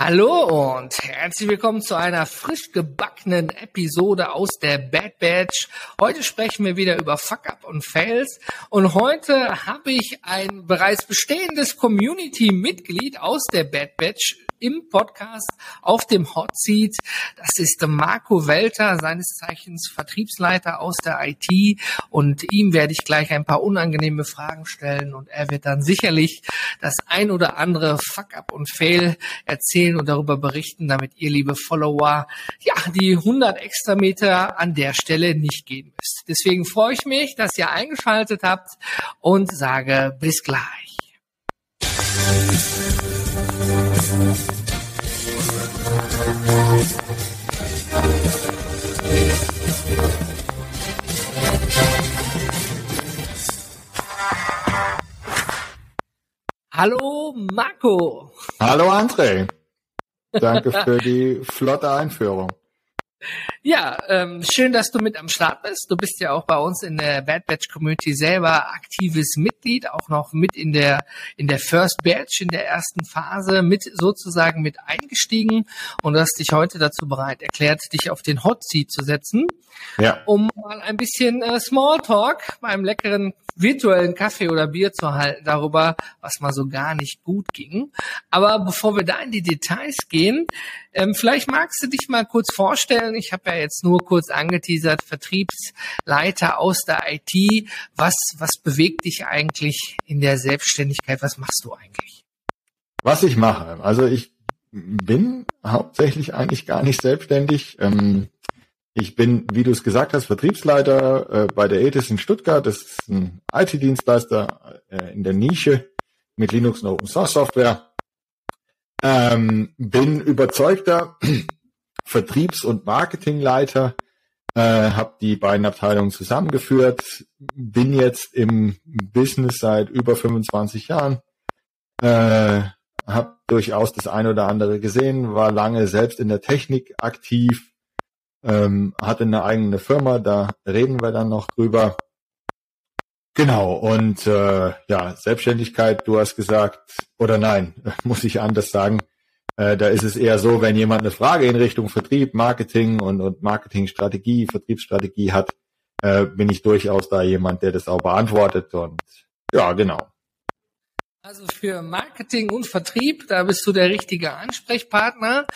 Hallo und herzlich willkommen zu einer frisch gebackenen Episode aus der Bad Batch. Heute sprechen wir wieder über Fuck-Up und Fails und heute habe ich ein bereits bestehendes Community-Mitglied aus der Bad Batch im Podcast auf dem Hot Seat. Das ist Marco Welter, seines Zeichens Vertriebsleiter aus der IT. Und ihm werde ich gleich ein paar unangenehme Fragen stellen und er wird dann sicherlich das ein oder andere Fuck-up und Fail erzählen und darüber berichten, damit ihr, liebe Follower, ja, die 100 extra Meter an der Stelle nicht gehen müsst. Deswegen freue ich mich, dass ihr eingeschaltet habt und sage bis gleich. Hallo Marco. Hallo André. Danke für die flotte Einführung. Ja, ähm, schön, dass du mit am Start bist. Du bist ja auch bei uns in der Bad Batch Community selber aktives Mitglied, auch noch mit in der in der First Batch in der ersten Phase mit sozusagen mit eingestiegen und hast dich heute dazu bereit erklärt, dich auf den Hot Seat zu setzen, ja. um mal ein bisschen äh, Smalltalk beim leckeren virtuellen Kaffee oder Bier zu halten darüber, was mal so gar nicht gut ging. Aber bevor wir da in die Details gehen, ähm, vielleicht magst du dich mal kurz vorstellen. Ich habe ja jetzt nur kurz angeteasert, Vertriebsleiter aus der IT. Was, was bewegt dich eigentlich in der Selbstständigkeit? Was machst du eigentlich? Was ich mache, also ich bin hauptsächlich eigentlich gar nicht selbstständig. Ähm, ich bin, wie du es gesagt hast, Vertriebsleiter äh, bei der ETIS in Stuttgart. Das ist ein IT-Dienstleister äh, in der Nische mit Linux und Open Source Software. Ähm, bin überzeugter Vertriebs- und Marketingleiter, äh, habe die beiden Abteilungen zusammengeführt, bin jetzt im Business seit über 25 Jahren, äh, habe durchaus das eine oder andere gesehen, war lange selbst in der Technik aktiv, ähm, hatte eine eigene Firma, da reden wir dann noch drüber. Genau, und äh, ja, Selbstständigkeit, du hast gesagt, oder nein, muss ich anders sagen, äh, da ist es eher so, wenn jemand eine Frage in Richtung Vertrieb, Marketing und, und Marketingstrategie, Vertriebsstrategie hat, äh, bin ich durchaus da jemand, der das auch beantwortet und ja, genau. Also für Marketing und Vertrieb, da bist du der richtige Ansprechpartner.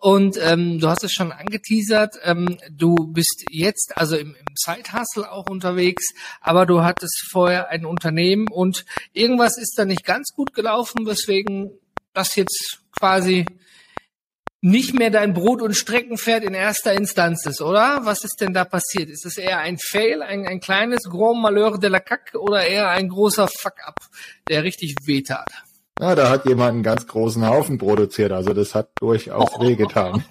Und ähm, du hast es schon angeteasert, ähm, du bist jetzt also im, im Side-Hustle auch unterwegs, aber du hattest vorher ein Unternehmen und irgendwas ist da nicht ganz gut gelaufen, weswegen das jetzt quasi nicht mehr dein Brot- und Streckenpferd in erster Instanz ist, oder? Was ist denn da passiert? Ist es eher ein Fail, ein, ein kleines Grand Malheur de la Caque oder eher ein großer Fuck-up, der richtig wehtat? Ja, da hat jemand einen ganz großen Haufen produziert, also das hat durchaus oh. wehgetan.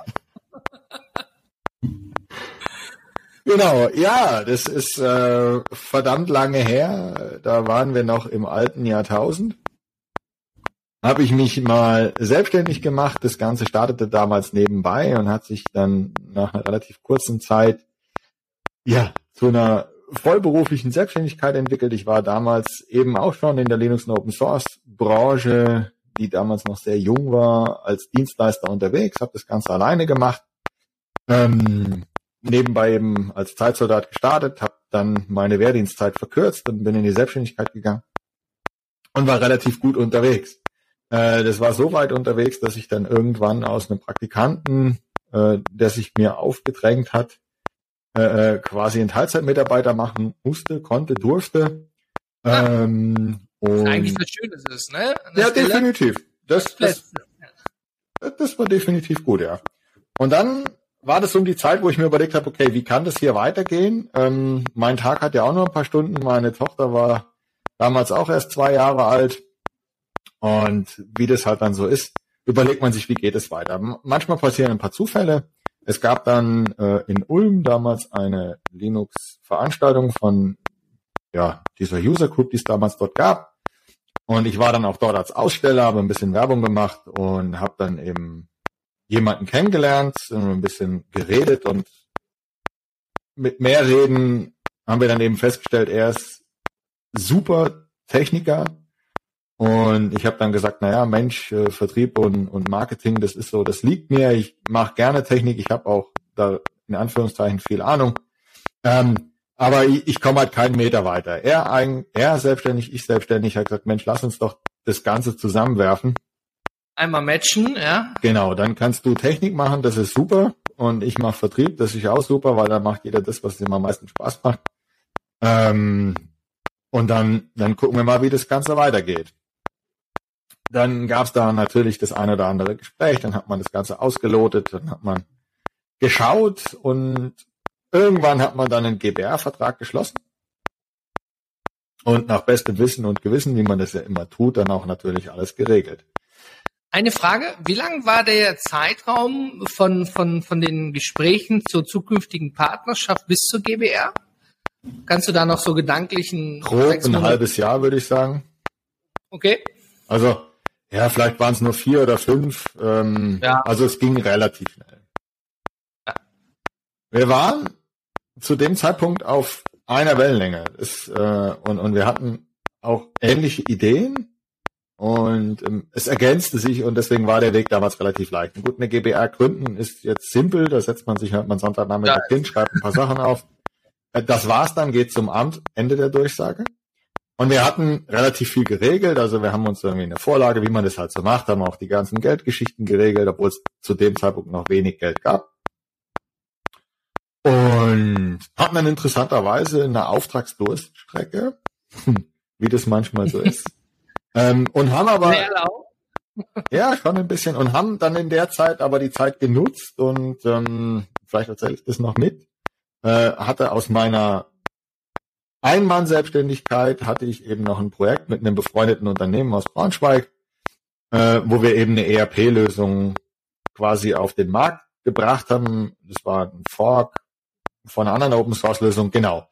genau, ja, das ist äh, verdammt lange her. Da waren wir noch im alten Jahrtausend habe ich mich mal selbstständig gemacht. Das Ganze startete damals nebenbei und hat sich dann nach einer relativ kurzen Zeit ja zu einer vollberuflichen Selbstständigkeit entwickelt. Ich war damals eben auch schon in der Linux und Open Source Branche, die damals noch sehr jung war, als Dienstleister unterwegs, habe das Ganze alleine gemacht. Ähm, nebenbei eben als Zeitsoldat gestartet, habe dann meine Wehrdienstzeit verkürzt und bin in die Selbstständigkeit gegangen und war relativ gut unterwegs. Äh, das war so weit unterwegs, dass ich dann irgendwann aus einem Praktikanten, äh, der sich mir aufgedrängt hat, äh, äh quasi einen Teilzeitmitarbeiter machen musste, konnte, durfte. Ja. Ähm, und eigentlich was Schönes ist, ne? Ja, Stelle. definitiv. Das, das, das war definitiv gut, ja. Und dann war das um die Zeit, wo ich mir überlegt habe, okay, wie kann das hier weitergehen? Ähm, mein Tag hat ja auch nur ein paar Stunden. Meine Tochter war damals auch erst zwei Jahre alt. Und wie das halt dann so ist, überlegt man sich, wie geht es weiter. Manchmal passieren ein paar Zufälle. Es gab dann äh, in Ulm damals eine Linux-Veranstaltung von ja, dieser User Group, die es damals dort gab. Und ich war dann auch dort als Aussteller, habe ein bisschen Werbung gemacht und habe dann eben jemanden kennengelernt, ein bisschen geredet und mit mehr reden haben wir dann eben festgestellt, er ist super Techniker, Und ich habe dann gesagt, naja, Mensch, äh, Vertrieb und, und Marketing, das ist so, das liegt mir. Ich mache gerne Technik. Ich habe auch da in Anführungszeichen viel Ahnung. Ähm, aber ich, ich komme halt keinen Meter weiter. Er, ein, er selbstständig, ich selbstständig, hat gesagt, Mensch, lass uns doch das Ganze zusammenwerfen. Einmal matchen, ja. Genau, dann kannst du Technik machen, das ist super. Und ich mache Vertrieb, das ist auch super, weil dann macht jeder das, was ihm am meisten Spaß macht. Ähm, und dann, dann gucken wir mal, wie das Ganze weitergeht. Dann gab es da natürlich das eine oder andere Gespräch, dann hat man das Ganze ausgelotet, dann hat man geschaut und irgendwann hat man dann einen GBR-Vertrag geschlossen. Und nach bestem Wissen und Gewissen, wie man das ja immer tut, dann auch natürlich alles geregelt. Eine Frage, wie lang war der Zeitraum von, von, von den Gesprächen zur zukünftigen Partnerschaft bis zur GBR? Kannst du da noch so gedanklichen... Grob ein halbes Jahr, würde ich sagen. Okay. Also, ja, vielleicht waren es nur vier oder fünf. Ähm, ja. Also es ging relativ schnell. Ja. Wir waren zu dem Zeitpunkt auf einer Wellenlänge. Es, äh, und, und wir hatten auch ähnliche Ideen und ähm, es ergänzte sich und deswegen war der Weg damals relativ leicht. Und gut, eine GBR gründen ist jetzt simpel, da setzt man sich halt mal Sonntagnachmittag ja. hin, schreibt ein paar Sachen auf. Äh, das war's dann, geht zum Amt, Ende der Durchsage. Und wir hatten relativ viel geregelt, also wir haben uns irgendwie eine Vorlage, wie man das halt so macht, haben auch die ganzen Geldgeschichten geregelt, obwohl es zu dem Zeitpunkt noch wenig Geld gab. Und hatten dann interessanterweise eine Auftragsdurststrecke, wie das manchmal so ist. ähm, und haben aber ja schon ein bisschen und haben dann in der Zeit aber die Zeit genutzt und ähm, vielleicht erzähle ich das noch mit. Äh, hatte aus meiner Einmann-Selbstständigkeit hatte ich eben noch ein Projekt mit einem befreundeten Unternehmen aus Braunschweig, äh, wo wir eben eine ERP-Lösung quasi auf den Markt gebracht haben. Das war ein Fork von einer anderen Open Source Lösung, genau.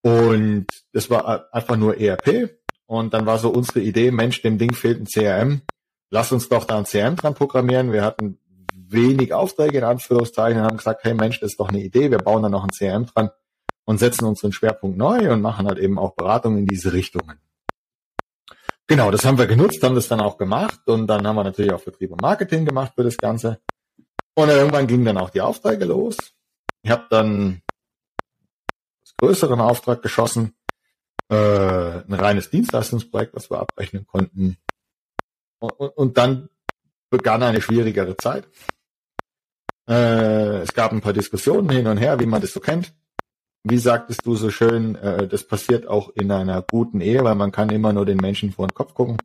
Und das war einfach nur ERP. Und dann war so unsere Idee, Mensch, dem Ding fehlt ein CRM. Lass uns doch da ein CRM dran programmieren. Wir hatten wenig Aufträge in Anführungszeichen und haben gesagt, hey Mensch, das ist doch eine Idee. Wir bauen da noch ein CRM dran und setzen unseren Schwerpunkt neu und machen halt eben auch Beratungen in diese Richtungen. Genau, das haben wir genutzt, haben das dann auch gemacht und dann haben wir natürlich auch Vertrieb und Marketing gemacht für das Ganze. Und irgendwann gingen dann auch die Aufträge los. Ich habe dann größeren Auftrag geschossen. Äh, ein reines Dienstleistungsprojekt, was wir abrechnen konnten. Und, und, und dann begann eine schwierigere Zeit. Äh, es gab ein paar Diskussionen hin und her, wie man das so kennt. Wie sagtest du so schön, äh, das passiert auch in einer guten Ehe, weil man kann immer nur den Menschen vor den Kopf gucken.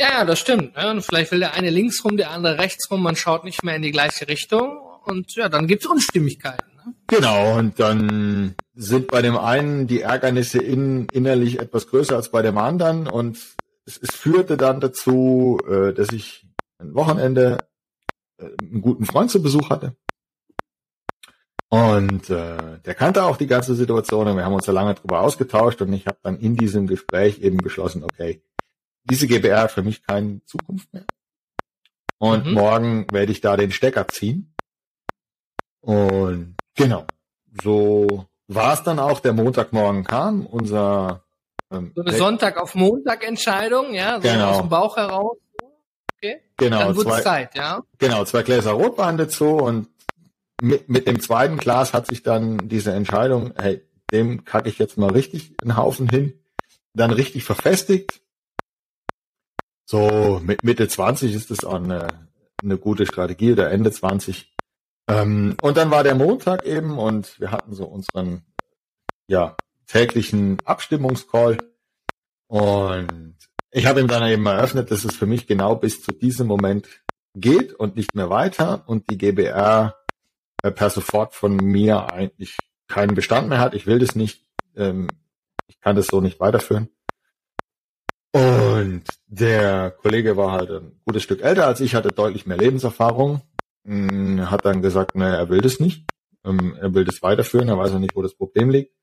Ja, das stimmt. Ja, und vielleicht will der eine links rum, der andere rechts rum, man schaut nicht mehr in die gleiche Richtung und ja, dann gibt's Unstimmigkeiten. Genau, und dann sind bei dem einen die Ärgernisse in, innerlich etwas größer als bei dem anderen und es, es führte dann dazu, äh, dass ich ein Wochenende äh, einen guten Freund zu Besuch hatte. Und äh, der kannte auch die ganze Situation und wir haben uns da lange drüber ausgetauscht und ich habe dann in diesem Gespräch eben beschlossen, okay, diese GBR hat für mich keine Zukunft mehr. Und mhm. morgen werde ich da den Stecker ziehen. Und Genau. So war es dann auch. Der Montagmorgen kam, unser ähm, so eine Sonntag auf Montag Entscheidung, ja, so genau. aus dem Bauch heraus. Okay. Genau. Dann zwei, Zeit, ja. Genau, zwei Gläser Rotwein dazu und mit, mit dem zweiten Glas hat sich dann diese Entscheidung, hey, dem kacke ich jetzt mal richtig einen Haufen hin, dann richtig verfestigt. So mit Mitte 20 ist das auch eine, eine gute Strategie oder Ende 20. Ähm, und dann war der Montag eben und wir hatten so unseren ja, täglichen Abstimmungscall. Und ich habe ihm dann eben eröffnet, dass es für mich genau bis zu diesem Moment geht und nicht mehr weiter und die GBR äh, per sofort von mir eigentlich keinen Bestand mehr hat. Ich will das nicht. Ähm, ich kann das so nicht weiterführen. Und der Kollege war halt ein gutes Stück älter als ich, hatte deutlich mehr Lebenserfahrung hm, hat dann gesagt, naja, er will das nicht. Ähm, er will das weiterführen, er weiß auch nicht, wo das Problem liegt.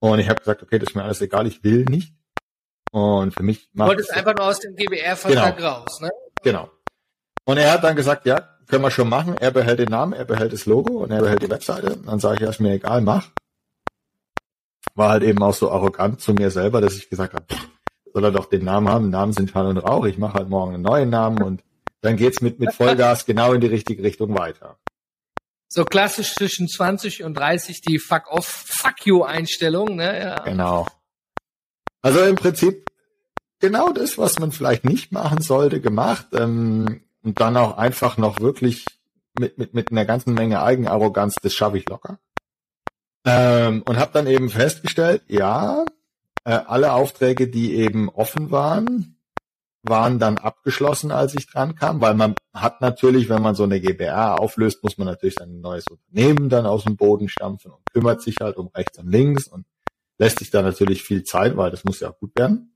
Und ich habe gesagt, okay, das ist mir alles egal, ich will nicht. Und für mich macht. Du wolltest einfach nur aus dem GBR-Vertrag genau. raus, ne? Genau. Und er hat dann gesagt, ja, können wir schon machen. Er behält den Namen, er behält das Logo und er behält die Webseite. Dann sage ich, ja, ist mir egal, mach. War halt eben auch so arrogant zu mir selber, dass ich gesagt habe, soll er doch den Namen haben. Namen sind Schall und Rauch. Ich mache halt morgen einen neuen Namen und dann geht's mit, mit Vollgas genau in die richtige Richtung weiter. So klassisch zwischen 20 und 30 die Fuck off, Fuck you Einstellung, ne? Ja. Genau. Also im Prinzip genau das, was man vielleicht nicht machen sollte, gemacht. Ähm, und dann auch einfach noch wirklich mit, mit, mit einer ganzen Menge Eigenarroganz, das schaffe ich locker. Ähm, und habe dann eben festgestellt, ja, äh, alle Aufträge, die eben offen waren, waren dann abgeschlossen, als ich dran kam, weil man hat natürlich, wenn man so eine GBR auflöst, muss man natürlich ein neues Unternehmen dann aus dem Boden stampfen und kümmert sich halt um rechts und links und lässt sich da natürlich viel Zeit, weil das muss ja auch gut werden.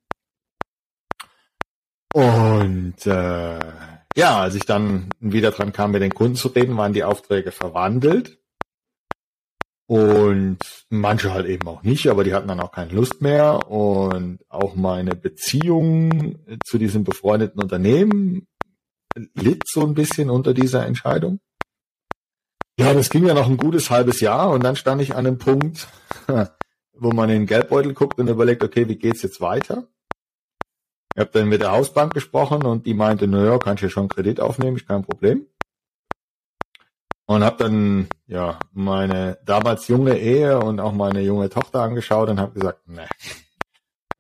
Und äh, ja, als ich dann wieder dran kam, mit den Kunden zu reden, waren die Aufträge verwandelt. Und manche halt eben auch nicht, aber die hatten dann auch keine Lust mehr. Und auch meine Beziehung zu diesem befreundeten Unternehmen litt so ein bisschen unter dieser Entscheidung. Ja, das ging ja noch ein gutes halbes Jahr und dann stand ich an einem Punkt, wo man in den Geldbeutel guckt und überlegt, okay, wie geht's jetzt weiter? Ich habe dann mit der Hausbank gesprochen und die meinte, naja, kannst ja schon Kredit aufnehmen, ist kein Problem. Und habe dann ja meine damals junge Ehe und auch meine junge Tochter angeschaut und habe gesagt, ne,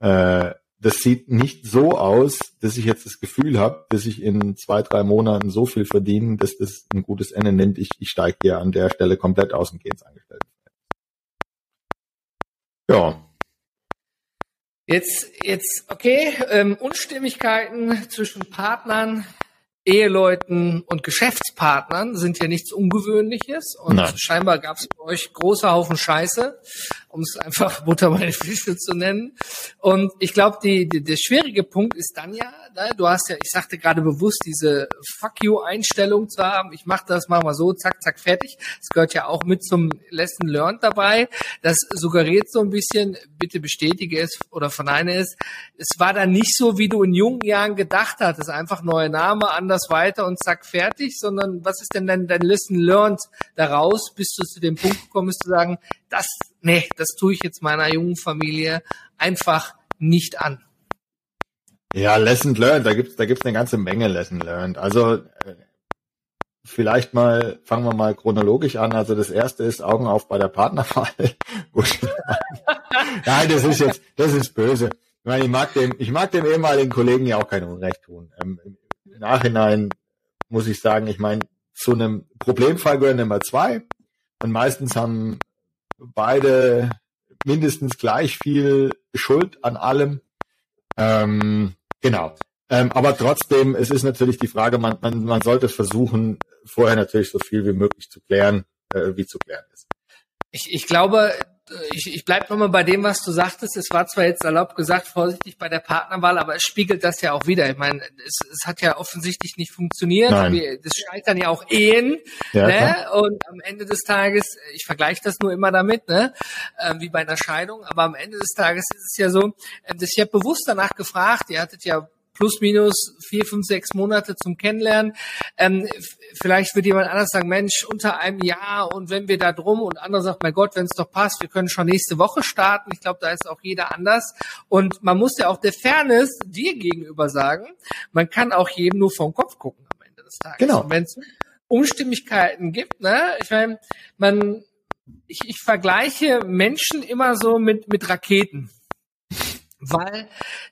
äh, das sieht nicht so aus, dass ich jetzt das Gefühl habe, dass ich in zwei, drei Monaten so viel verdiene, dass das ein gutes Ende nimmt. Ich, ich steige hier an der Stelle komplett aus und gehe ins Angestellten. Ja, Jetzt, jetzt, okay, ähm, Unstimmigkeiten zwischen Partnern, Eheleuten und Geschäftspartnern sind ja nichts Ungewöhnliches und Nein. scheinbar gab es bei euch großer Haufen Scheiße, um es einfach Butter bei den Fische zu nennen. Und ich glaube, die, die, der schwierige Punkt ist dann ja, ne, du hast ja, ich sagte gerade bewusst, diese Fuck you Einstellung zu haben. Ich mache das, mach mal so, zack, zack, fertig. Das gehört ja auch mit zum Lesson Learned dabei. Das suggeriert so ein bisschen, bitte bestätige es oder verneine es. Es war dann nicht so, wie du in jungen Jahren gedacht hattest, einfach neue Name, anders weiter und zack, fertig, sondern was ist denn dein, dein Lesson Learned daraus, bis du zu dem Punkt gekommst, zu sagen, das, nee, das tue ich jetzt meiner jungen Familie einfach nicht an. Ja, Lesson learned, da gibt's da gibt's eine ganze Menge Lesson learned. Also äh, vielleicht mal fangen wir mal chronologisch an. Also das erste ist Augen auf bei der Partnerwahl. Nein, das ist jetzt das ist böse. Ich meine, ich mag dem ich mag dem ehemaligen Kollegen ja auch kein Unrecht tun. Ähm, Im Nachhinein muss ich sagen, ich meine, zu einem Problemfall gehören immer zwei und meistens haben beide mindestens gleich viel Schuld an allem. Ähm, Genau. Ähm, aber trotzdem, es ist natürlich die Frage, man, man, man sollte versuchen, vorher natürlich so viel wie möglich zu klären, äh, wie zu klären ist. Ich, ich glaube, ich, ich bleibe nochmal bei dem, was du sagtest. Es war zwar jetzt erlaubt gesagt, vorsichtig bei der Partnerwahl, aber es spiegelt das ja auch wieder. Ich meine, es, es hat ja offensichtlich nicht funktioniert. Nein. Das scheitern ja auch Ehen. Ja, ne? Und am Ende des Tages, ich vergleiche das nur immer damit, ne? Äh, wie bei einer Scheidung, aber am Ende des Tages ist es ja so, äh, dass ich habe bewusst danach gefragt, ihr hattet ja plus minus vier, fünf, sechs Monate zum Kennenlernen. Ähm, vielleicht wird jemand anders sagen, Mensch, unter einem Jahr und wenn wir da drum und andere sagt, mein Gott, wenn es doch passt, wir können schon nächste Woche starten. Ich glaube, da ist auch jeder anders. Und man muss ja auch der Fairness dir gegenüber sagen, man kann auch jedem nur vom Kopf gucken am Ende des Tages. Genau. Wenn es Unstimmigkeiten gibt, ne, ich meine, man, ich, ich vergleiche Menschen immer so mit, mit Raketen weil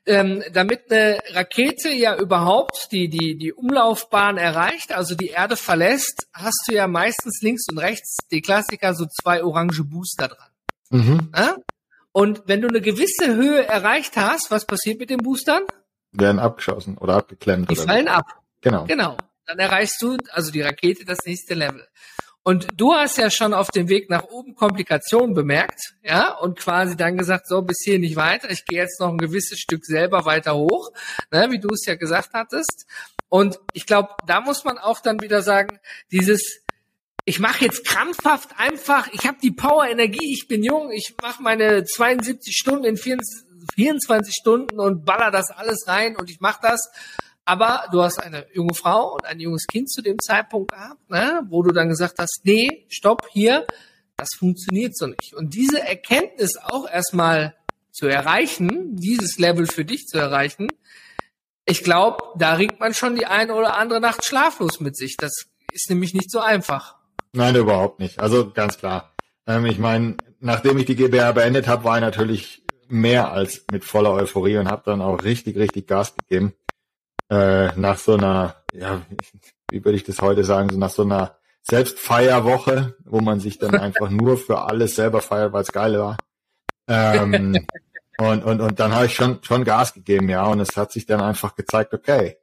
ähm, damit eine Rakete ja überhaupt die die die Umlaufbahn erreicht, also die Erde verlässt, hast du ja meistens links und rechts die Klassiker so zwei orange Booster dran. Mhm. Ja? Und wenn du eine gewisse Höhe erreicht hast, was passiert mit den Boostern? Werden abgeschossen oder abgeklemmt. Die oder fallen so. ab. Genau. Genau. Dann erreichst du also die Rakete das nächste Level. Und du hast ja schon auf dem Weg nach oben Komplikationen bemerkt, ja, und quasi dann gesagt, so bis hier nicht weiter, ich gehe jetzt noch ein gewisses Stück selber weiter hoch, ne, wie du es ja gesagt hattest. Und ich glaube, da muss man auch dann wieder sagen, dieses ich mache jetzt krampfhaft einfach, ich habe die Power, Energie, ich bin jung, ich mache meine 72 Stunden in 24 Stunden und baller das alles rein und ich mache das aber du hast eine junge Frau und ein junges Kind zu dem Zeitpunkt gehabt, ne, wo du dann gesagt hast, nee, stopp, hier, das funktioniert so nicht. Und diese Erkenntnis auch erstmal zu erreichen, dieses Level für dich zu erreichen, ich glaube, da ringt man schon die eine oder andere Nacht schlaflos mit sich. Das ist nämlich nicht so einfach. Nein, überhaupt nicht. Also ganz klar. Ähm, ich meine, nachdem ich die GBR beendet habe, war ich natürlich mehr als mit voller Euphorie und habe dann auch richtig, richtig Gas gegeben. Äh, nach so einer, ja, wie würde ich das heute sagen, so nach so einer Selbstfeierwoche, wo man sich dann einfach nur für alles selber feiert, weil es geil war. Ähm, und, und, und dann habe ich schon, schon Gas gegeben, ja. Und es hat sich dann einfach gezeigt, okay,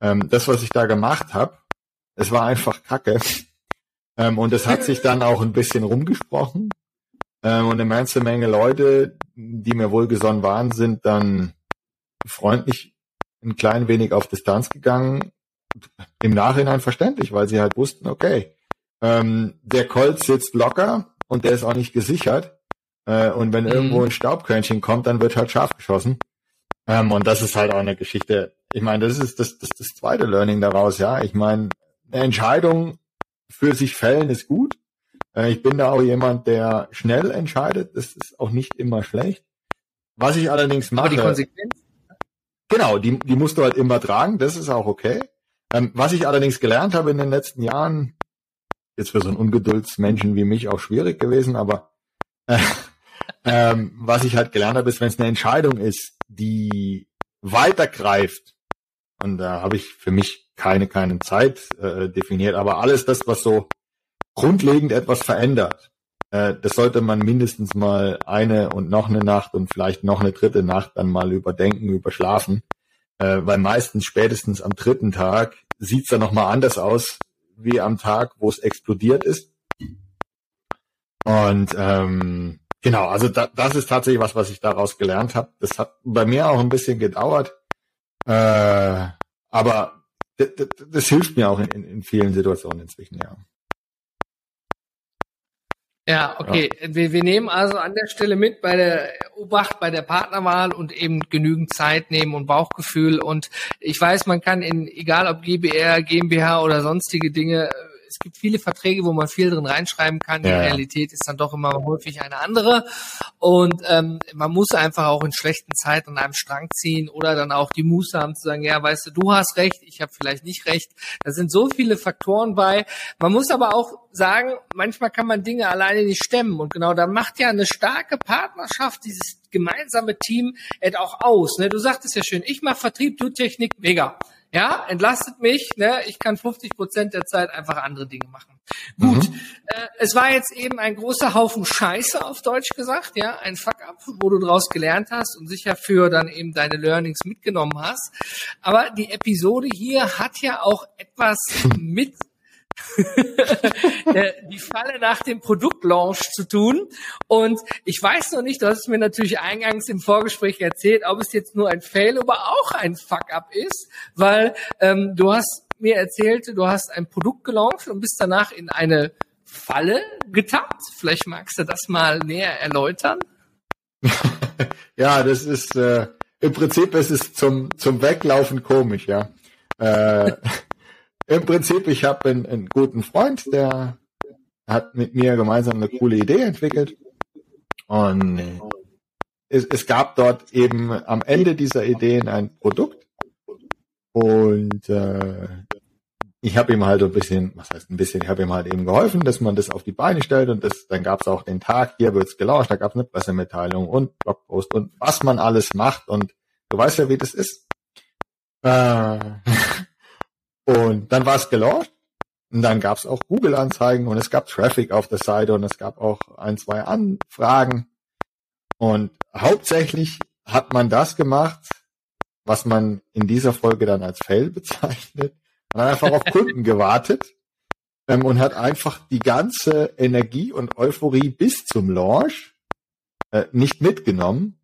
ähm, das, was ich da gemacht habe, es war einfach Kacke. Ähm, und es hat sich dann auch ein bisschen rumgesprochen. Ähm, und eine ganze Menge Leute, die mir wohlgesonnen waren, sind dann freundlich ein klein wenig auf Distanz gegangen. Im Nachhinein verständlich, weil sie halt wussten, okay, ähm, der Colt sitzt locker und der ist auch nicht gesichert. Äh, und wenn mhm. irgendwo ein Staubkörnchen kommt, dann wird halt scharf geschossen. Ähm, und das ist halt auch eine Geschichte. Ich meine, das ist das, das, das zweite Learning daraus, ja. Ich meine, eine Entscheidung für sich fällen ist gut. Äh, ich bin da auch jemand, der schnell entscheidet. Das ist auch nicht immer schlecht. Was ich allerdings mache. Aber die Konsequenz? Genau, die, die musst du halt immer tragen. Das ist auch okay. Ähm, was ich allerdings gelernt habe in den letzten Jahren, jetzt für so einen Ungeduldsmenschen wie mich auch schwierig gewesen, aber äh, ähm, was ich halt gelernt habe, ist, wenn es eine Entscheidung ist, die weitergreift, und da habe ich für mich keine, keine Zeit äh, definiert, aber alles das, was so grundlegend etwas verändert, äh, das sollte man mindestens mal eine und noch eine Nacht und vielleicht noch eine dritte Nacht dann mal überdenken, überschlafen, äh, weil meistens spätestens am dritten Tag sieht's dann nochmal anders aus, wie am Tag, wo es explodiert ist. Und ähm, genau, also da, das ist tatsächlich was, was ich daraus gelernt habe. Das hat bei mir auch ein bisschen gedauert, äh, aber das, hilft mir auch in, in vielen Situationen inzwischen, ja. Ja, okay. Ja. Wir, wir nehmen also an der Stelle mit bei der Obacht bei der Partnerwahl und eben genügend Zeit nehmen und Bauchgefühl. Und ich weiß, man kann in, egal ob GBR, GmbH oder sonstige Dinge, es gibt viele Verträge, wo man viel drin reinschreiben kann. Die ja. Realität ist dann doch immer häufig eine andere. Und ähm, man muss einfach auch in schlechten Zeiten an einem Strang ziehen oder dann auch die Muße haben zu sagen, ja, weißt du, du hast recht, ich habe vielleicht nicht recht. Da sind so viele Faktoren bei. Man muss aber auch sagen, manchmal kann man Dinge alleine nicht stemmen. Und genau da macht ja eine starke Partnerschaft, dieses gemeinsame Team, auch aus. Ne? Du sagtest ja schön, ich mache Vertrieb, du Technik, mega. Ja, entlastet mich. Ne? Ich kann 50 Prozent der Zeit einfach andere Dinge machen. Gut, mhm. äh, es war jetzt eben ein großer Haufen Scheiße auf Deutsch gesagt, ja, ein Fuck-up, wo du draus gelernt hast und sicher für dann eben deine Learnings mitgenommen hast. Aber die Episode hier hat ja auch etwas mit äh, die Falle nach dem Produktlaunch zu tun. Und ich weiß noch nicht, du hast es mir natürlich eingangs im Vorgespräch erzählt, ob es jetzt nur ein Fail, aber auch ein Fuck-up ist, weil ähm, du hast mir erzählt, du hast ein Produkt gelauncht und bist danach in eine Falle getappt. Vielleicht magst du das mal näher erläutern. ja, das ist äh, im Prinzip ist es zum zum Weglaufen komisch, ja. Äh, Im Prinzip, ich habe einen, einen guten Freund, der hat mit mir gemeinsam eine coole Idee entwickelt. Und es, es gab dort eben am Ende dieser Ideen ein Produkt. Und äh, ich habe ihm halt ein bisschen, was heißt ein bisschen, ich habe ihm halt eben geholfen, dass man das auf die Beine stellt und das, dann gab es auch den Tag, hier wird's gelauscht, da gab es eine Pressemitteilung und Blogpost und was man alles macht und du weißt ja, wie das ist. Äh, Und dann war es gelauncht. Und dann gab es auch Google-Anzeigen und es gab Traffic auf der Seite und es gab auch ein, zwei Anfragen. Und hauptsächlich hat man das gemacht, was man in dieser Folge dann als Fail bezeichnet. Man hat einfach auf Kunden gewartet ähm, und hat einfach die ganze Energie und Euphorie bis zum Launch äh, nicht mitgenommen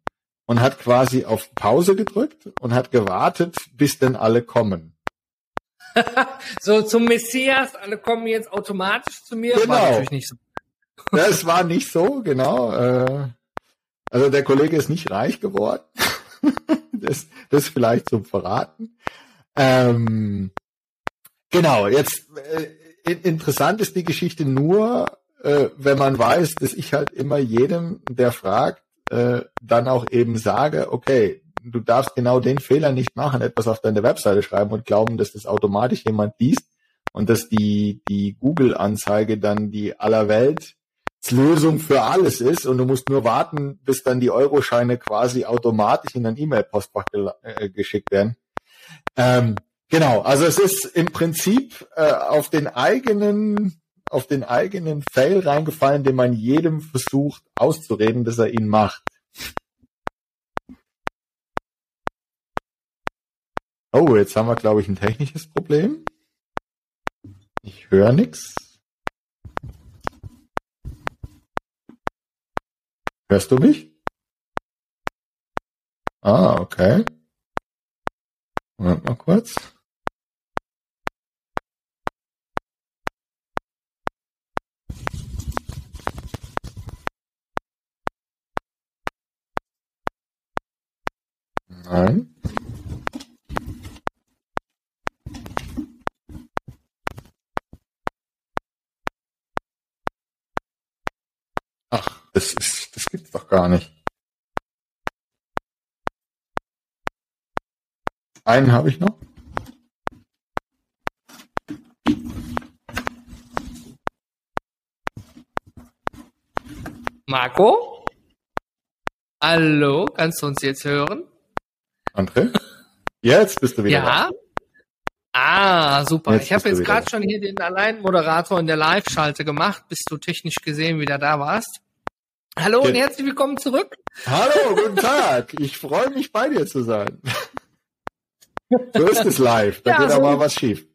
und hat quasi auf Pause gedrückt und hat gewartet, bis denn alle kommen. so zum Messias, alle kommen jetzt automatisch zu mir. Genau. War natürlich nicht so. ja, es war nicht so, genau. Äh, also der Kollege ist nicht reich geworden. das, das vielleicht zum Verraten. Ähm, genau, jetzt äh, interessant ist die Geschichte nur, äh, wenn man weiß, dass ich halt immer jedem, der fragt, äh, dann auch eben sage, okay, du darfst genau den Fehler nicht machen, etwas auf deine Webseite schreiben und glauben, dass das automatisch jemand liest und dass die, die Google-Anzeige dann die aller Welt Lösung für alles ist und du musst nur warten, bis dann die Euroscheine quasi automatisch in ein E-Mail-Postfach ge äh, geschickt werden. Ähm, genau, also es ist im Prinzip äh, auf den eigenen auf den eigenen Fail reingefallen, den man jedem versucht auszureden, dass er ihn macht. Oh, jetzt haben wir, glaube ich, ein technisches Problem. Ich höre nichts. Hörst du mich? Ah, okay. Moment mal kurz. Nein. Ach, das ist, das gibt's doch gar nicht. Einen habe ich noch. Marco? Hallo, kannst du uns jetzt hören? André? Jetzt bist du wieder Ja. da. Ah, super. Jetzt ich habe jetzt gerade schon hier den Alleinmoderator in der Live-Schalte gemacht, bis du technisch gesehen wieder da warst. Hallo und herzlich willkommen zurück. Hallo, guten Tag. Ich freue mich, bei dir zu sein. So ist es live. Da Ja, geht so- auch mal was schief.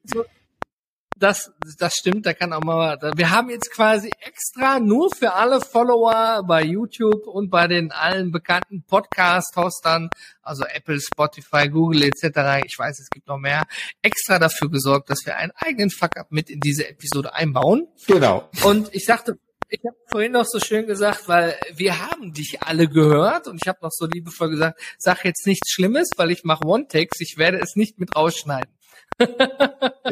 Das, das stimmt, da kann auch mal, wir haben jetzt quasi extra nur für alle Follower bei YouTube und bei den allen bekannten Podcast-Hostern, also Apple, Spotify, Google etc., ich weiß, es gibt noch mehr, extra dafür gesorgt, dass wir einen eigenen Fuck-Up mit in diese Episode einbauen. Genau. Und ich sagte, ich habe vorhin noch so schön gesagt, weil wir haben dich alle gehört und ich habe noch so liebevoll gesagt, sag jetzt nichts Schlimmes, weil ich mache One-Takes, ich werde es nicht mit rausschneiden.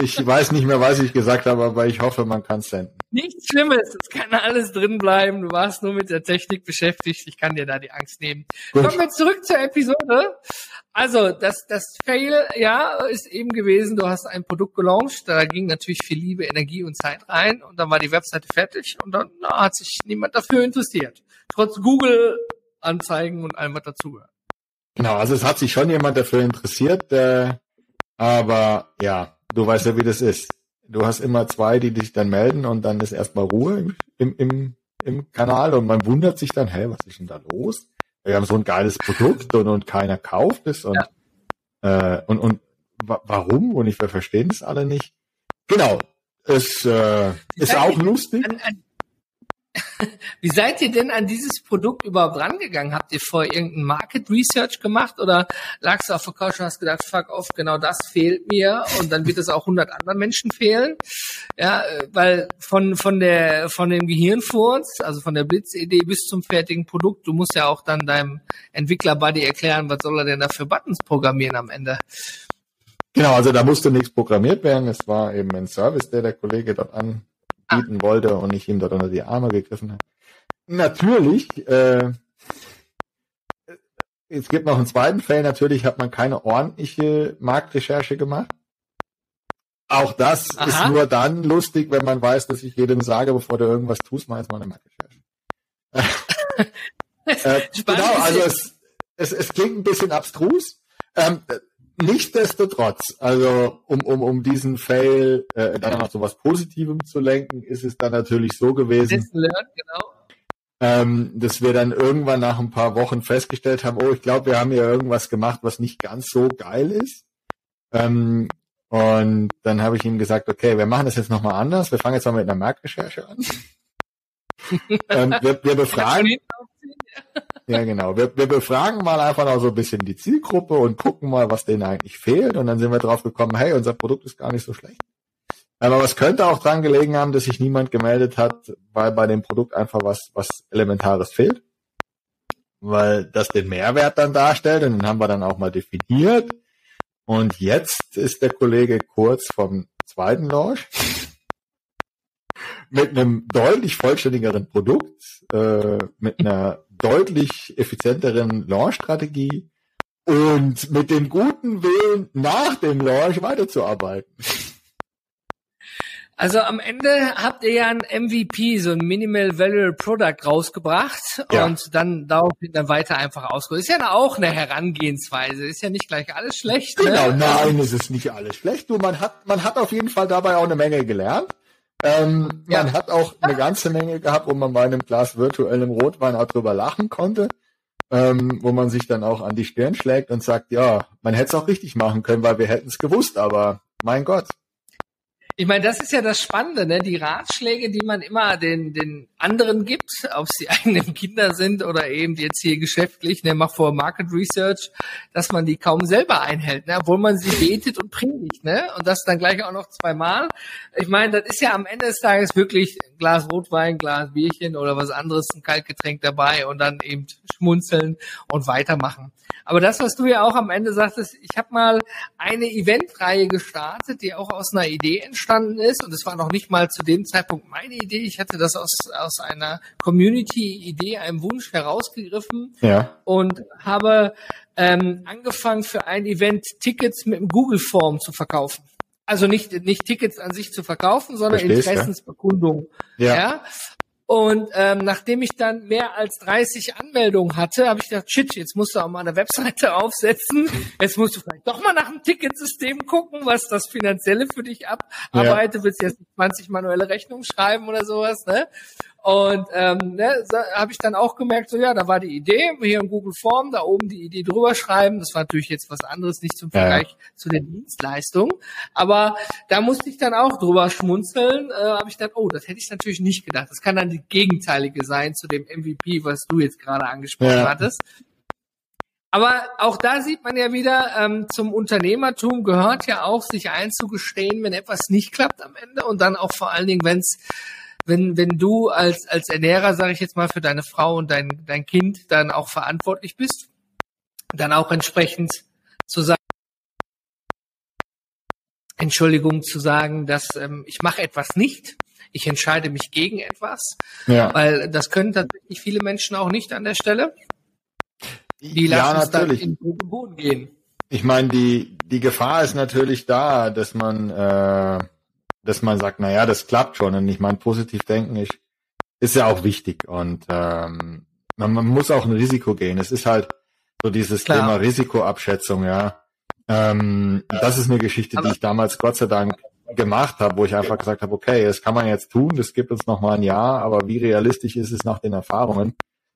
Ich weiß nicht mehr, was ich gesagt habe, aber ich hoffe, man kann senden. Nichts Schlimmes, es kann alles drin bleiben. Du warst nur mit der Technik beschäftigt. Ich kann dir da die Angst nehmen. Gut. Kommen wir zurück zur Episode. Also, das, das Fail, ja, ist eben gewesen, du hast ein Produkt gelauncht, da ging natürlich viel Liebe, Energie und Zeit rein und dann war die Webseite fertig und dann na, hat sich niemand dafür interessiert. Trotz Google-Anzeigen und allem, was dazugehört. Genau, also es hat sich schon jemand dafür interessiert, äh, aber ja, du weißt ja, wie das ist. Du hast immer zwei, die dich dann melden und dann ist erstmal Ruhe im, im, im, Kanal und man wundert sich dann, hey, was ist denn da los? Wir haben so ein geiles Produkt und, und keiner kauft es und, äh, und, und wa warum? Und ich wir verstehen es alle nicht. Genau. Es äh, ist auch lustig. An, an, wie seid ihr denn an dieses Produkt überhaupt rangegangen? Habt ihr vorher irgendein Market Research gemacht oder lagst du auf der Couch und hast gedacht, fuck off, genau das fehlt mir und dann wird es auch 100 anderen Menschen fehlen? Ja, äh, weil von, von der, von dem Gehirnfurz, also von der Blitzidee bis zum fertigen Produkt, du musst ja auch dann deinem Entwickler-Buddy erklären, was soll er denn da für Buttons programmieren am Ende? Genau, also da musste nichts programmiert werden. Es war eben ein Service, der der Kollege dort anbieten wollte und ich ihm dort unter die Arme gegriffen habe. Natürlich, äh, es gibt noch einen zweiten Fall. Natürlich hat man keine ordentliche Marktrecherche gemacht. Auch das Aha. ist nur dann lustig, wenn man weiß, dass ich jedem sage, bevor du irgendwas tust, mach jetzt mal eine Marktrecherche. äh, Spannend genau, also es, es, es klingt ein bisschen abstrus. Ähm, Nichtsdestotrotz, also um, um, um diesen Fail äh, dann noch so was Positivem zu lenken, ist es dann natürlich so gewesen, learned, genau. ähm, dass wir dann irgendwann nach ein paar Wochen festgestellt haben, oh, ich glaube, wir haben hier irgendwas gemacht, was nicht ganz so geil ist. Ähm, und dann habe ich ihm gesagt, okay, wir machen das jetzt nochmal anders. Wir fangen jetzt mal mit einer Marktrecherche an. ähm, wir, wir befragen, ja, genau. Wir, wir befragen mal einfach noch so ein bisschen die Zielgruppe und gucken mal, was denen eigentlich fehlt. Und dann sind wir drauf gekommen, hey, unser Produkt ist gar nicht so schlecht. Aber es könnte auch dran gelegen haben, dass sich niemand gemeldet hat, weil bei dem Produkt einfach was, was Elementares fehlt. Weil das den Mehrwert dann darstellt. Und den haben wir dann auch mal definiert. Und jetzt ist der Kollege kurz vom zweiten Launch. Mit einem deutlich vollständigeren Produkt, äh, mit einer deutlich effizienteren Launch-Strategie und mit dem guten Willen, nach dem Launch weiterzuarbeiten. Also am Ende habt ihr ja ein MVP, so ein Minimal Value Product rausgebracht ja. und dann darauf dann weiter einfach ausgerollt. Ist ja auch eine Herangehensweise. Ist ja nicht gleich alles schlecht. Ne? Genau, nein, es ist nicht alles schlecht. Du, man hat, man hat auf jeden Fall dabei auch eine Menge gelernt. Ähm, ja. Man hat auch eine ganze Menge gehabt, wo man bei einem Glas virtuellem Rotwein auch drüber lachen konnte. Ähm, wo man sich dann auch an die Stirn schlägt und sagt, ja, man hätte es auch richtig machen können, weil wir hätten es gewusst, aber mein Gott. Ich meine, das ist ja das Spannende, ne? Die Ratschläge, die man immer den, den anderen gibt, ob sie eigenen Kinder sind oder eben jetzt hier geschäftlich, ne, mach vor Market Research, dass man die kaum selber einhält, ne? obwohl man sie betet und predigt, ne? Und das dann gleich auch noch zweimal. Ich meine, das ist ja am Ende des Tages wirklich ein Glas Rotwein, Glas Bierchen oder was anderes, ein Kaltgetränk dabei und dann eben schmunzeln und weitermachen. Aber das, was du ja auch am Ende sagtest, ich habe mal eine Eventreihe gestartet, die auch aus einer Idee entstanden ist. Und es war noch nicht mal zu dem Zeitpunkt meine Idee. Ich hatte das aus, aus einer Community-Idee, einem Wunsch herausgegriffen ja. und habe ähm, angefangen für ein Event Tickets mit dem Google-Form zu verkaufen. Also nicht, nicht Tickets an sich zu verkaufen, sondern Verstehst, Interessensbekundung. Ja. ja. Und ähm, nachdem ich dann mehr als 30 Anmeldungen hatte, habe ich gedacht, shit, jetzt musst du auch mal eine Webseite aufsetzen. Jetzt musst du vielleicht doch mal nach dem Ticketsystem gucken, was das Finanzielle für dich abarbeitet. Ja. Willst du jetzt 20 manuelle Rechnungen schreiben oder sowas, ne? Und ähm, ne, so, habe ich dann auch gemerkt, so ja, da war die Idee, hier in Google Form, da oben die Idee drüber schreiben. Das war natürlich jetzt was anderes, nicht zum Vergleich ja. zu der Dienstleistung. Aber da musste ich dann auch drüber schmunzeln. Äh, habe ich dann, oh, das hätte ich natürlich nicht gedacht. Das kann dann die gegenteilige sein zu dem MVP, was du jetzt gerade angesprochen ja. hattest. Aber auch da sieht man ja wieder, ähm, zum Unternehmertum gehört ja auch, sich einzugestehen, wenn etwas nicht klappt am Ende und dann auch vor allen Dingen, wenn es wenn, wenn du als, als Ernährer, sage ich jetzt mal, für deine Frau und dein, dein Kind dann auch verantwortlich bist, dann auch entsprechend zu sagen, Entschuldigung zu sagen, dass ähm, ich mache etwas nicht, ich entscheide mich gegen etwas, ja. weil das können tatsächlich viele Menschen auch nicht an der Stelle. Die lassen ja, es dann in den Boden gehen. Ich meine, die, die Gefahr ist natürlich da, dass man äh, dass man sagt, na ja, das klappt schon. Und ich meine, positiv denken ist, ist ja auch wichtig. Und ähm, man, man muss auch ein Risiko gehen. Es ist halt so dieses Klar. Thema Risikoabschätzung, ja. Ähm, das ist eine Geschichte, die ich damals Gott sei Dank gemacht habe, wo ich einfach gesagt habe, okay, das kann man jetzt tun, das gibt uns noch mal ein Jahr, aber wie realistisch ist es nach den Erfahrungen?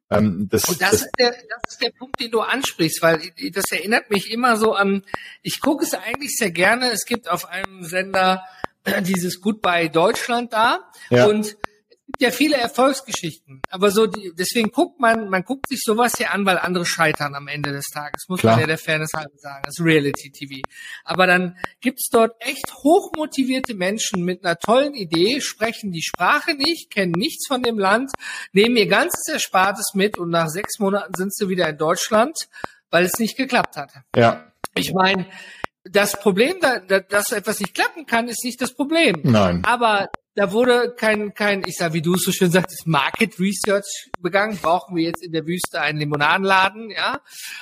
Ähm, das, und das, das, ist der, das ist der Punkt, den du ansprichst, weil das erinnert mich immer so an, ich gucke es eigentlich sehr gerne, es gibt auf einem Sender dieses Goodbye Deutschland da ja. und es gibt ja viele Erfolgsgeschichten, aber so die, deswegen guckt man, man guckt sich sowas ja an, weil andere scheitern am Ende des Tages, muss Klar. man ja der Fairness halber sagen, das ist Reality TV. Aber dann gibt's dort echt hochmotivierte Menschen mit einer tollen Idee, sprechen die Sprache nicht, kennen nichts von dem Land, nehmen ihr ganzes Erspartes mit und nach sechs Monaten sind sie wieder in Deutschland, weil es nicht geklappt hat. Ja. Ich meine, das Problem, da, da, dass etwas nicht klappen kann, ist nicht das Problem. Nein. Aber da wurde kein, kein, ich sag, wie du es so schön sagtest, Market Research begangen. Brauchen wir jetzt in der Wüste einen Limonadenladen, ja?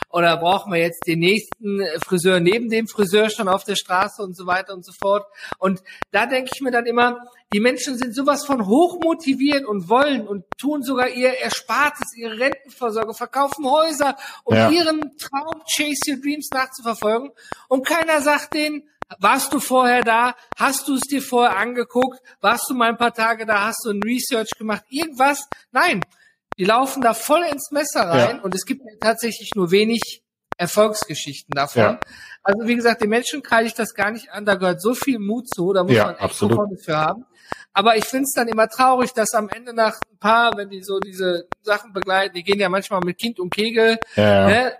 Oder brauchen wir jetzt den nächsten Friseur neben dem Friseur schon auf der Straße und so weiter und so fort? Und da denke ich mir dann immer, die Menschen sind sowas von hochmotiviert und wollen und tun sogar ihr Erspartes, ihre Rentenvorsorge, verkaufen Häuser, um ja. ihren Traum Chase Your Dreams nachzuverfolgen. Und keiner sagt denen, warst du vorher da? Hast du es dir vorher angeguckt? Warst du mal ein paar Tage da? Hast du ein Research gemacht? Irgendwas? Nein. Die laufen da voll ins Messer rein ja. und es gibt tatsächlich nur wenig Erfolgsgeschichten davon. Ja. Also wie gesagt, den Menschen kreide ich das gar nicht an, da gehört so viel Mut zu, da muss ja, man echt Verständnis für haben. Aber ich finde es dann immer traurig, dass am Ende nach ein paar, wenn die so diese Sachen begleiten, die gehen ja manchmal mit Kind und Kegel, ja. ne,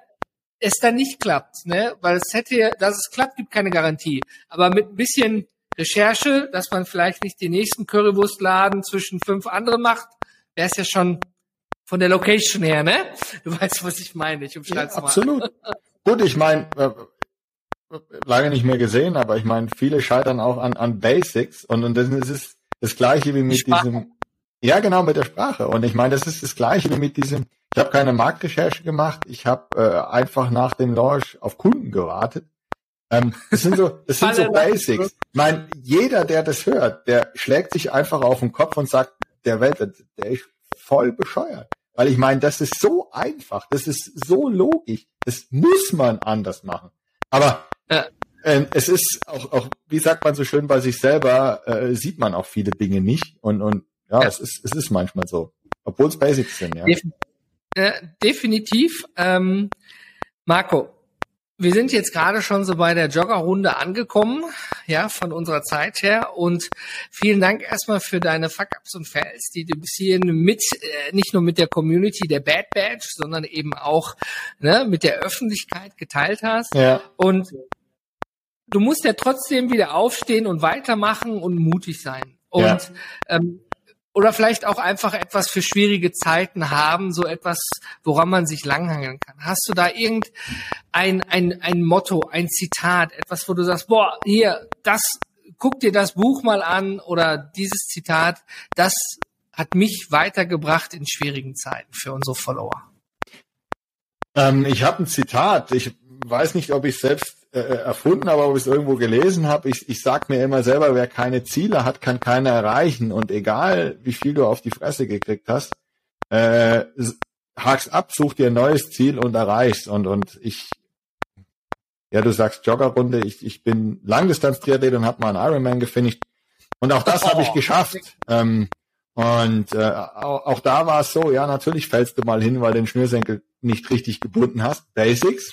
es dann nicht klappt, ne? Weil es hätte, dass es klappt, gibt keine Garantie. Aber mit ein bisschen Recherche, dass man vielleicht nicht den nächsten Currywurstladen zwischen fünf anderen macht, wäre es ja schon von der Location her, ne? Du weißt, was ich meine. Ich umschreibe ja, Absolut. Gut, ich meine, äh, lange nicht mehr gesehen, aber ich meine, viele scheitern auch an, an Basics und, und dann ist es das gleiche wie mit diesem, ja genau, mit der Sprache. Und ich meine, das ist das gleiche wie mit diesem, ich habe keine Marktrecherche gemacht, ich habe äh, einfach nach dem Launch auf Kunden gewartet. Ähm, das sind so, das sind so Basics. Ich meine, jeder, der das hört, der schlägt sich einfach auf den Kopf und sagt, der Welt, der ist voll bescheuert. Weil ich meine, das ist so einfach, das ist so logisch, das muss man anders machen. Aber ja. äh, es ist auch, auch, wie sagt man so schön, bei sich selber äh, sieht man auch viele Dinge nicht und, und ja, ja. Es, ist, es ist manchmal so. Obwohl es Basics sind, ja. Def äh, definitiv. Ähm, Marco, wir sind jetzt gerade schon so bei der Joggerrunde angekommen, ja, von unserer Zeit her. Und vielen Dank erstmal für deine Fuck-Ups und Fails, die du bis hierhin mit, äh, nicht nur mit der Community der Bad Badge, sondern eben auch ne, mit der Öffentlichkeit geteilt hast. Ja. Und du musst ja trotzdem wieder aufstehen und weitermachen und mutig sein. Und ja. ähm, oder vielleicht auch einfach etwas für schwierige Zeiten haben, so etwas, woran man sich langhangeln kann. Hast du da irgendein ein, ein Motto, ein Zitat, etwas, wo du sagst, boah, hier, das, guck dir das Buch mal an oder dieses Zitat, das hat mich weitergebracht in schwierigen Zeiten für unsere Follower? Ähm, ich habe ein Zitat. Ich weiß nicht, ob ich selbst äh, erfunden, aber ob ich es irgendwo gelesen habe, ich, ich sag mir immer selber, wer keine Ziele hat, kann keine erreichen. Und egal, wie viel du auf die Fresse gekriegt hast, äh, hakst ab, such dir ein neues Ziel und erreichst. Und, und ich, ja, du sagst Joggerrunde, ich, ich bin Langdistanz-Triathlet und habe mal einen Ironman gefinisht. Und auch das oh, habe ich geschafft. Ähm, und äh, auch, auch da war es so, ja, natürlich fällst du mal hin, weil du den Schnürsenkel nicht richtig gebunden hast. Basics.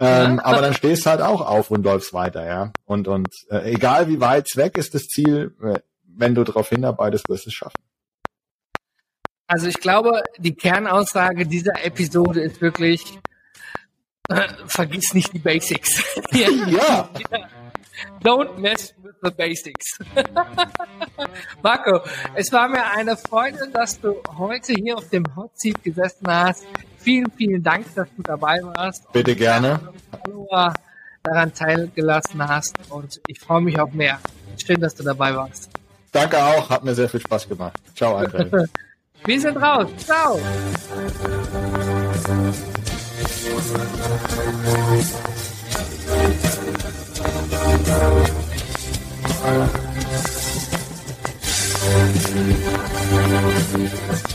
Ähm, ja. Aber dann stehst du halt auch auf und läufst weiter, ja. Und, und äh, egal wie weit weg ist das Ziel, äh, wenn du darauf hinarbeitest, wirst du es schaffen. Also ich glaube, die Kernaussage dieser Episode ist wirklich, äh, vergiss nicht die Basics. ja. ja. Don't mess with the basics. Marco, es war mir eine Freude, dass du heute hier auf dem Hot Seat gesessen hast. Vielen, vielen Dank, dass du dabei warst. Bitte gerne. Follower daran teilgelassen hast und ich freue mich auf mehr. Schön, dass du dabei warst. Danke auch, hat mir sehr viel Spaß gemacht. Ciao, André. Wir sind raus. Ciao. Thank